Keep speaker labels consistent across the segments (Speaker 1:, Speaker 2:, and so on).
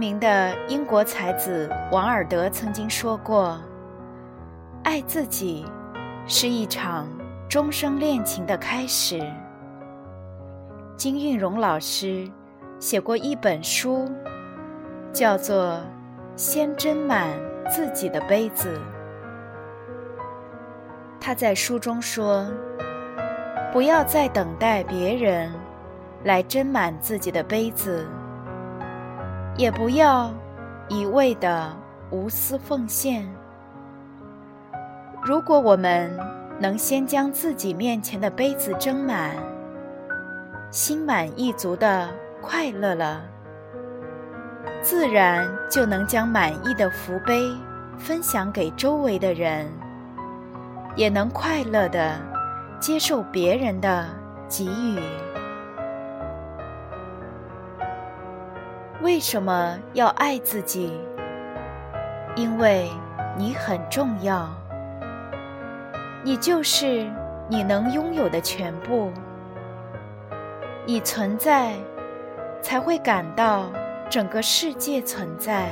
Speaker 1: 名的英国才子王尔德曾经说过：“爱自己是一场终生恋情的开始。”金韵荣老师写过一本书，叫做《先斟满自己的杯子》。他在书中说：“不要再等待别人来斟满自己的杯子。”也不要一味的无私奉献。如果我们能先将自己面前的杯子斟满，心满意足的快乐了，自然就能将满意的福杯分享给周围的人，也能快乐的接受别人的给予。为什么要爱自己？因为你很重要，你就是你能拥有的全部。你存在，才会感到整个世界存在；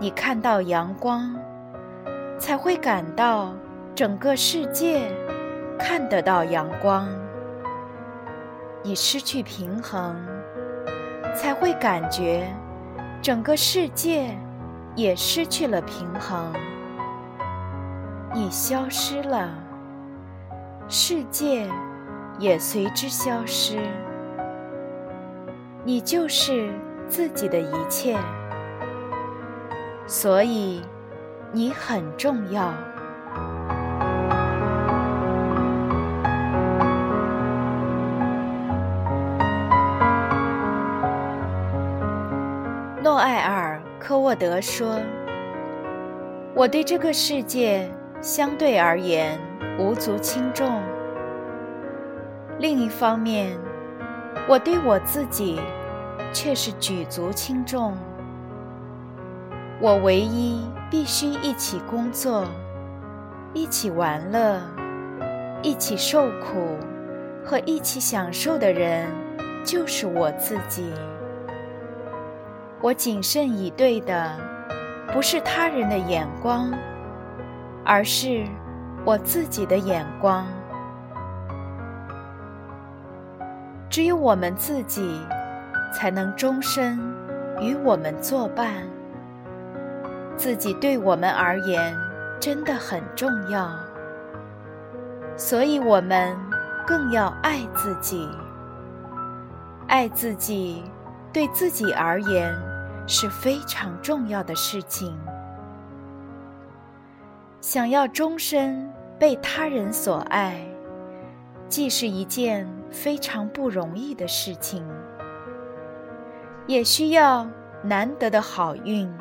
Speaker 1: 你看到阳光，才会感到整个世界看得到阳光。你失去平衡。才会感觉整个世界也失去了平衡，你消失了，世界也随之消失。你就是自己的一切，所以你很重要。沃德说：“我对这个世界相对而言无足轻重。另一方面，我对我自己却是举足轻重。我唯一必须一起工作、一起玩乐、一起受苦和一起享受的人，就是我自己。”我谨慎以对的，不是他人的眼光，而是我自己的眼光。只有我们自己，才能终身与我们作伴。自己对我们而言真的很重要，所以我们更要爱自己。爱自己，对自己而言。是非常重要的事情。想要终身被他人所爱，既是一件非常不容易的事情，也需要难得的好运。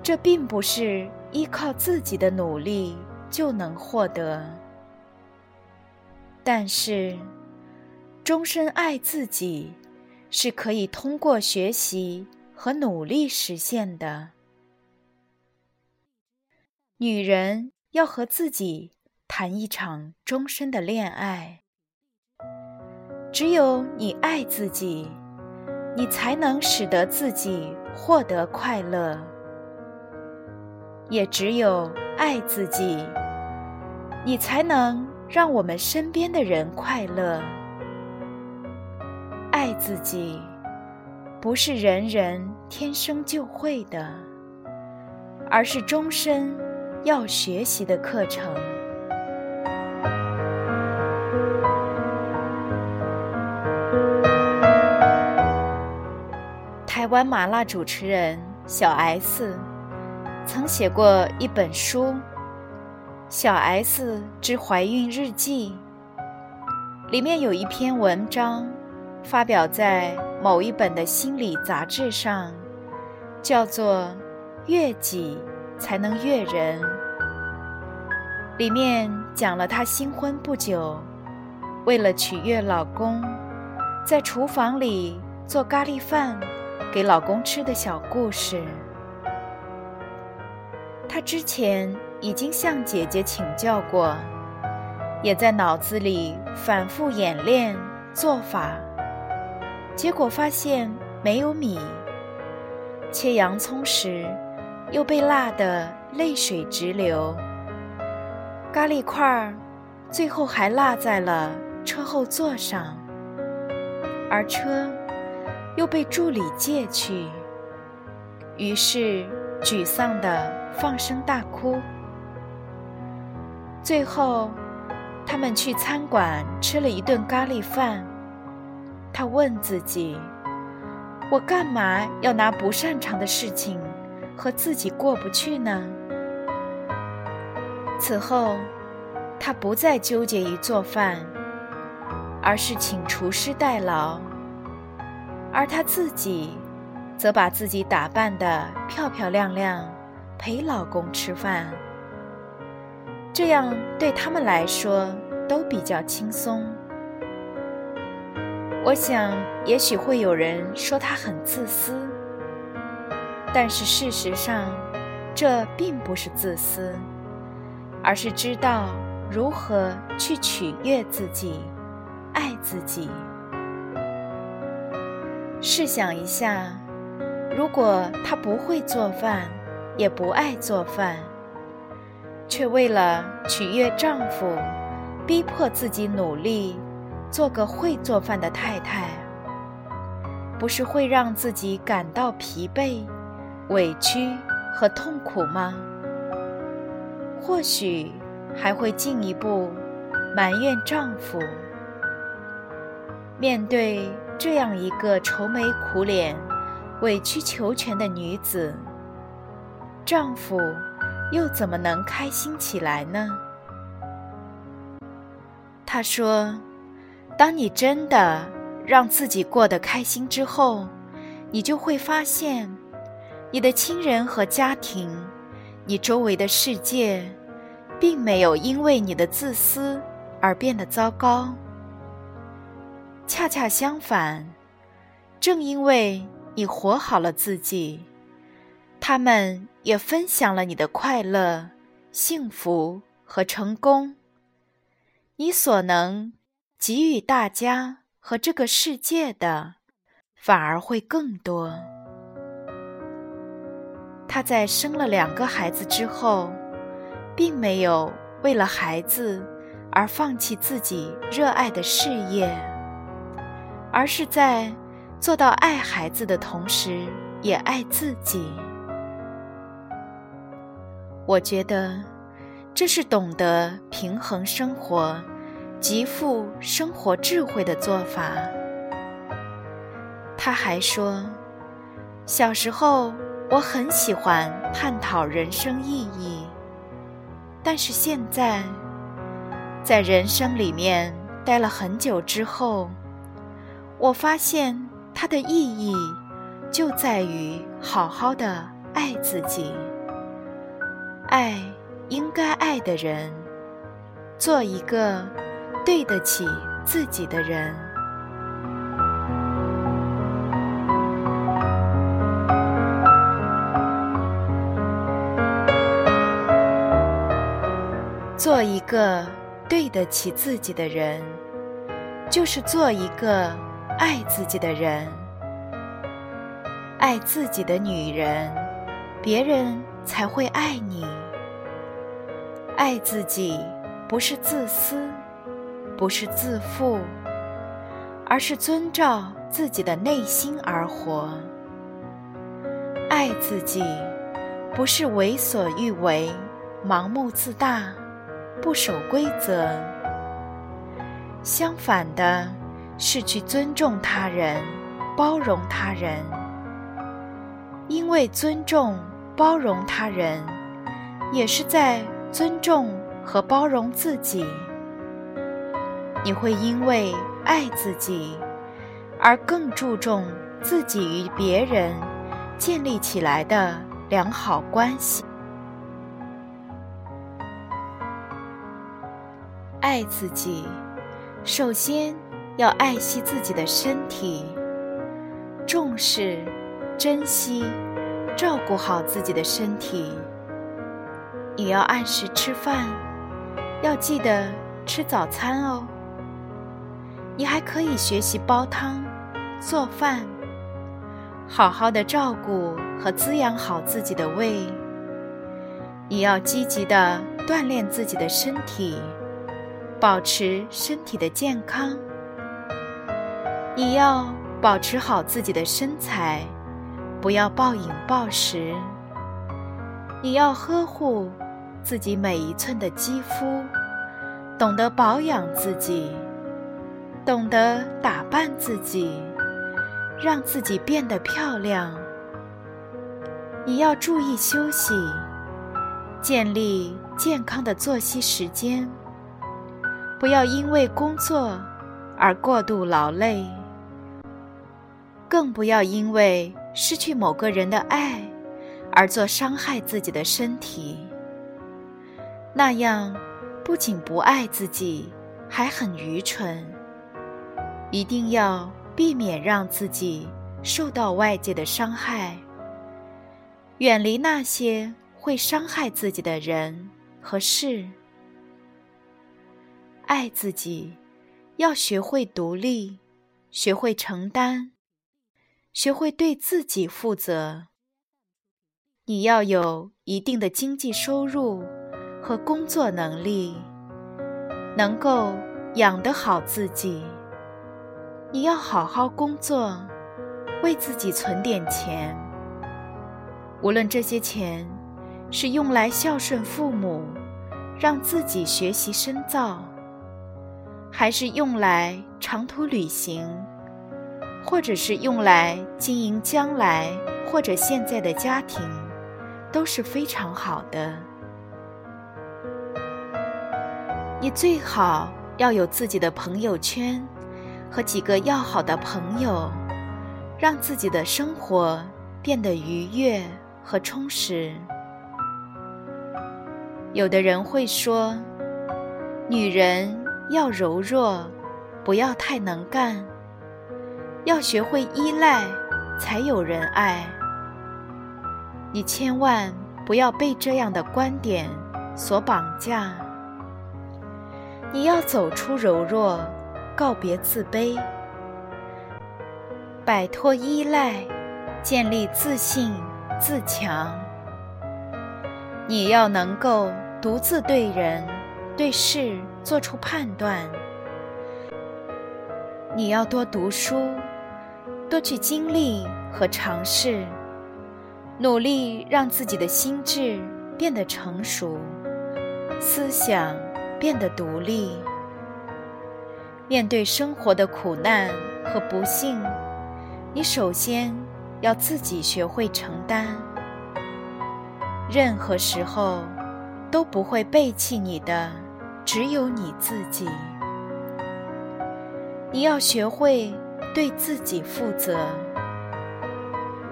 Speaker 1: 这并不是依靠自己的努力就能获得。但是，终身爱自己，是可以通过学习。和努力实现的。女人要和自己谈一场终身的恋爱。只有你爱自己，你才能使得自己获得快乐。也只有爱自己，你才能让我们身边的人快乐。爱自己。不是人人天生就会的，而是终身要学习的课程。台湾麻辣主持人小 S 曾写过一本书《小 S 之怀孕日记》，里面有一篇文章。发表在某一本的心理杂志上，叫做“悦己才能悦人”。里面讲了她新婚不久，为了取悦老公，在厨房里做咖喱饭给老公吃的小故事。她之前已经向姐姐请教过，也在脑子里反复演练做法，结果发现没有米。切洋葱时，又被辣得泪水直流。咖喱块儿，最后还落在了车后座上，而车又被助理借去。于是沮丧地放声大哭。最后，他们去餐馆吃了一顿咖喱饭。他问自己。我干嘛要拿不擅长的事情和自己过不去呢？此后，他不再纠结于做饭，而是请厨师代劳，而他自己则把自己打扮得漂漂亮亮，陪老公吃饭。这样对他们来说都比较轻松。我想，也许会有人说他很自私，但是事实上，这并不是自私，而是知道如何去取悦自己、爱自己。试想一下，如果他不会做饭，也不爱做饭，却为了取悦丈夫，逼迫自己努力。做个会做饭的太太，不是会让自己感到疲惫、委屈和痛苦吗？或许还会进一步埋怨丈夫。面对这样一个愁眉苦脸、委曲求全的女子，丈夫又怎么能开心起来呢？他说。当你真的让自己过得开心之后，你就会发现，你的亲人和家庭，你周围的世界，并没有因为你的自私而变得糟糕。恰恰相反，正因为你活好了自己，他们也分享了你的快乐、幸福和成功。你所能。给予大家和这个世界的，反而会更多。她在生了两个孩子之后，并没有为了孩子而放弃自己热爱的事业，而是在做到爱孩子的同时，也爱自己。我觉得，这是懂得平衡生活。极富生活智慧的做法。他还说，小时候我很喜欢探讨人生意义，但是现在，在人生里面待了很久之后，我发现它的意义就在于好好的爱自己，爱应该爱的人，做一个。对得起自己的人，做一个对得起自己的人，就是做一个爱自己的人。爱自己的女人，别人才会爱你。爱自己不是自私。不是自负，而是遵照自己的内心而活。爱自己，不是为所欲为、盲目自大、不守规则。相反的，是去尊重他人、包容他人。因为尊重、包容他人，也是在尊重和包容自己。你会因为爱自己，而更注重自己与别人建立起来的良好关系。爱自己，首先要爱惜自己的身体，重视、珍惜、照顾好自己的身体。也要按时吃饭，要记得吃早餐哦。你还可以学习煲汤、做饭，好好的照顾和滋养好自己的胃。你要积极的锻炼自己的身体。保持身体的健康，你要保持好自己的身材，不要暴饮暴食。你要呵护自己每一寸的肌肤，懂得保养自己，懂得打扮自己，让自己变得漂亮。你要注意休息，建立健康的作息时间。不要因为工作而过度劳累，更不要因为失去某个人的爱而做伤害自己的身体。那样不仅不爱自己，还很愚蠢。一定要避免让自己受到外界的伤害，远离那些会伤害自己的人和事。爱自己，要学会独立，学会承担，学会对自己负责。你要有一定的经济收入和工作能力，能够养得好自己。你要好好工作，为自己存点钱。无论这些钱是用来孝顺父母，让自己学习深造。还是用来长途旅行，或者是用来经营将来或者现在的家庭，都是非常好的。你最好要有自己的朋友圈和几个要好的朋友，让自己的生活变得愉悦和充实。有的人会说，女人。要柔弱，不要太能干。要学会依赖，才有人爱。你千万不要被这样的观点所绑架。你要走出柔弱，告别自卑，摆脱依赖，建立自信、自强。你要能够独自对人、对事。做出判断，你要多读书，多去经历和尝试，努力让自己的心智变得成熟，思想变得独立。面对生活的苦难和不幸，你首先要自己学会承担。任何时候都不会背弃你的。只有你自己，你要学会对自己负责。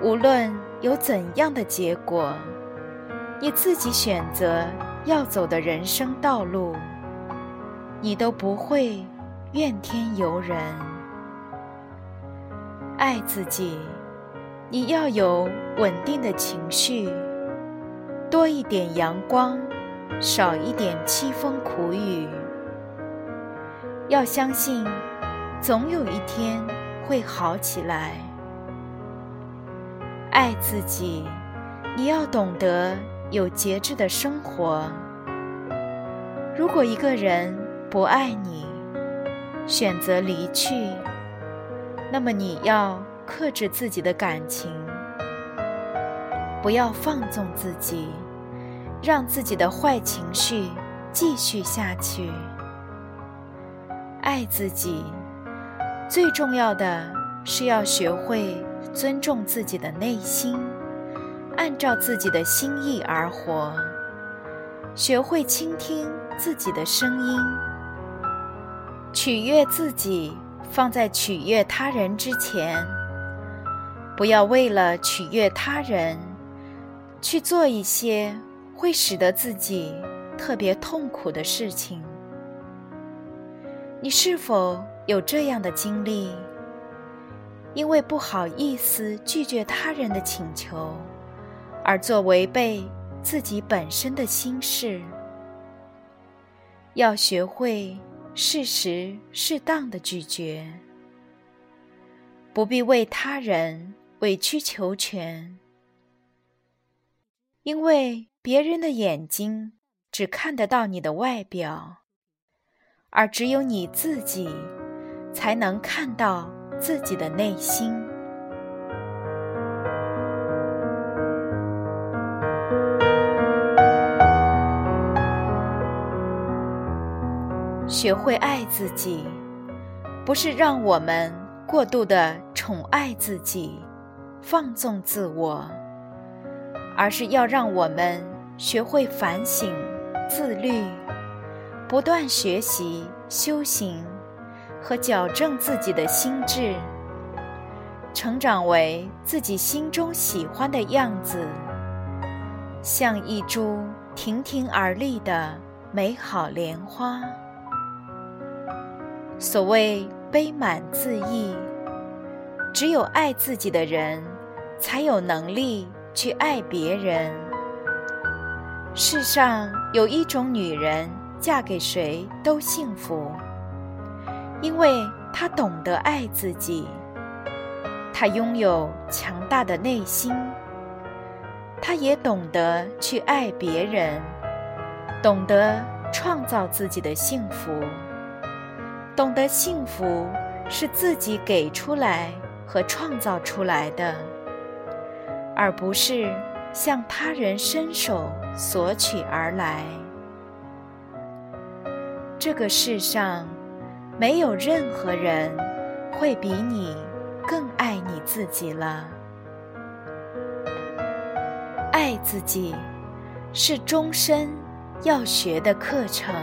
Speaker 1: 无论有怎样的结果，你自己选择要走的人生道路，你都不会怨天尤人。爱自己，你要有稳定的情绪，多一点阳光。少一点凄风苦雨，要相信，总有一天会好起来。爱自己，你要懂得有节制的生活。如果一个人不爱你，选择离去，那么你要克制自己的感情，不要放纵自己。让自己的坏情绪继续下去。爱自己，最重要的是要学会尊重自己的内心，按照自己的心意而活，学会倾听自己的声音，取悦自己放在取悦他人之前，不要为了取悦他人，去做一些会使得自己特别痛苦的事情。你是否有这样的经历？因为不好意思拒绝他人的请求，而做违背自己本身的心事。要学会适时适当的拒绝，不必为他人委曲求全，因为别人的眼睛只看得到你的外表，而只有你自己才能看到。自己的内心，学会爱自己，不是让我们过度的宠爱自己、放纵自我，而是要让我们学会反省、自律，不断学习、修行。和矫正自己的心智，成长为自己心中喜欢的样子，像一株亭亭而立的美好莲花。所谓悲满自溢，只有爱自己的人，才有能力去爱别人。世上有一种女人，嫁给谁都幸福。因为她懂得爱自己，她拥有强大的内心，她也懂得去爱别人，懂得创造自己的幸福，懂得幸福是自己给出来和创造出来的，而不是向他人伸手索取而来。这个世上。没有任何人会比你更爱你自己了。爱自己是终身要学的课程。